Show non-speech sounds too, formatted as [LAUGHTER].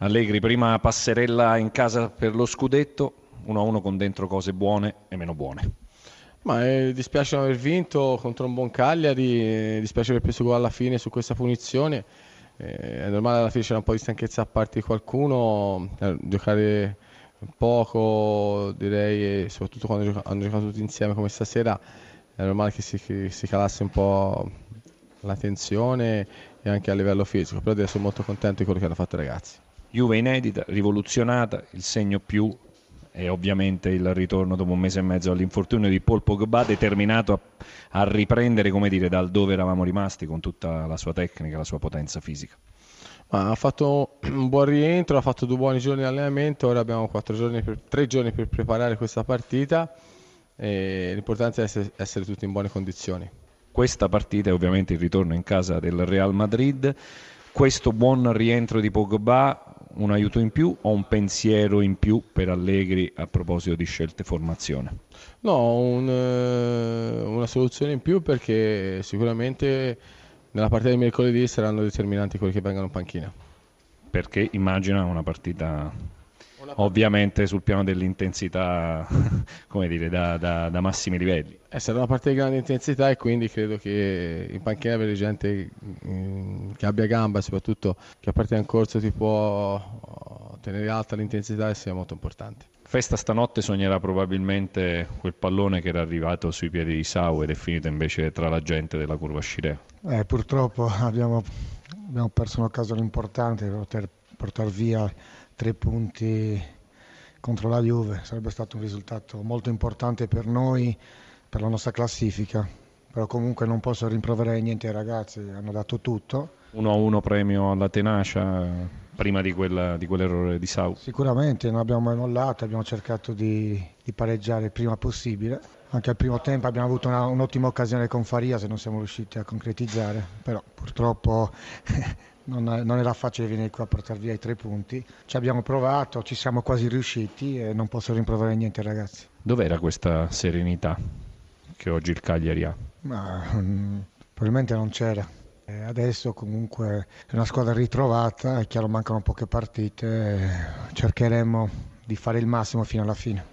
Allegri, prima passerella in casa per lo scudetto, 1-1 con dentro cose buone e meno buone. Ma eh, dispiace non aver vinto contro un buon Cagliari, eh, dispiace aver preso gol alla fine su questa punizione. Eh, è normale alla fine c'era un po' di stanchezza a parte di qualcuno, eh, giocare poco direi soprattutto quando gioca- hanno giocato tutti insieme come stasera è normale che si, che si calasse un po' la tensione e anche a livello fisico, però adesso sono molto contento di quello che hanno fatto i ragazzi. Juve inedita, rivoluzionata, il segno più e ovviamente il ritorno dopo un mese e mezzo all'infortunio di Paul Pogba determinato a, a riprendere come dire, dal dove eravamo rimasti con tutta la sua tecnica, la sua potenza fisica. Ma ha fatto un buon rientro, ha fatto due buoni giorni di allenamento, ora abbiamo giorni per, tre giorni per preparare questa partita e l'importante è essere, essere tutti in buone condizioni. Questa partita è ovviamente il ritorno in casa del Real Madrid, questo buon rientro di Pogba un aiuto in più o un pensiero in più per Allegri a proposito di scelte formazione? No, un, eh, una soluzione in più perché sicuramente nella partita di mercoledì saranno determinanti quelli che vengono in panchina. Perché immagina una partita ovviamente sul piano dell'intensità, [LAUGHS] come dire, da, da, da massimi livelli. Eh, sarà una partita di grande intensità e quindi credo che in panchina avere gente mm, che abbia gamba e soprattutto che a partita in corso ti può oh, tenere alta l'intensità sia molto importante. Festa stanotte sognerà probabilmente quel pallone che era arrivato sui piedi di Sau ed è finito invece tra la gente della curva Scirea. Eh, purtroppo abbiamo, abbiamo perso un'occasione importante per poter portare via tre punti contro la Juve, sarebbe stato un risultato molto importante per noi, per la nostra classifica, però comunque non posso rimproverare niente ai ragazzi, hanno dato tutto. 1-1 premio alla tenacia prima di, quella, di, quell'errore di Sau? Sicuramente, non abbiamo mai mollato, abbiamo cercato di, di pareggiare il prima possibile. Anche al primo tempo abbiamo avuto una, un'ottima occasione con Faria se non siamo riusciti a concretizzare, però purtroppo [LAUGHS] non, non, era facile venire qua a portare via i tre punti. Ci abbiamo provato, ci siamo quasi riusciti e non posso rimproverare niente ragazzi. Dov'era questa serenità che oggi il Cagliari ha? Ma, mm, probabilmente non c'era. E adesso comunque è una squadra ritrovata, è chiaro mancano poche partite, cercheremo di fare il massimo fino alla fine.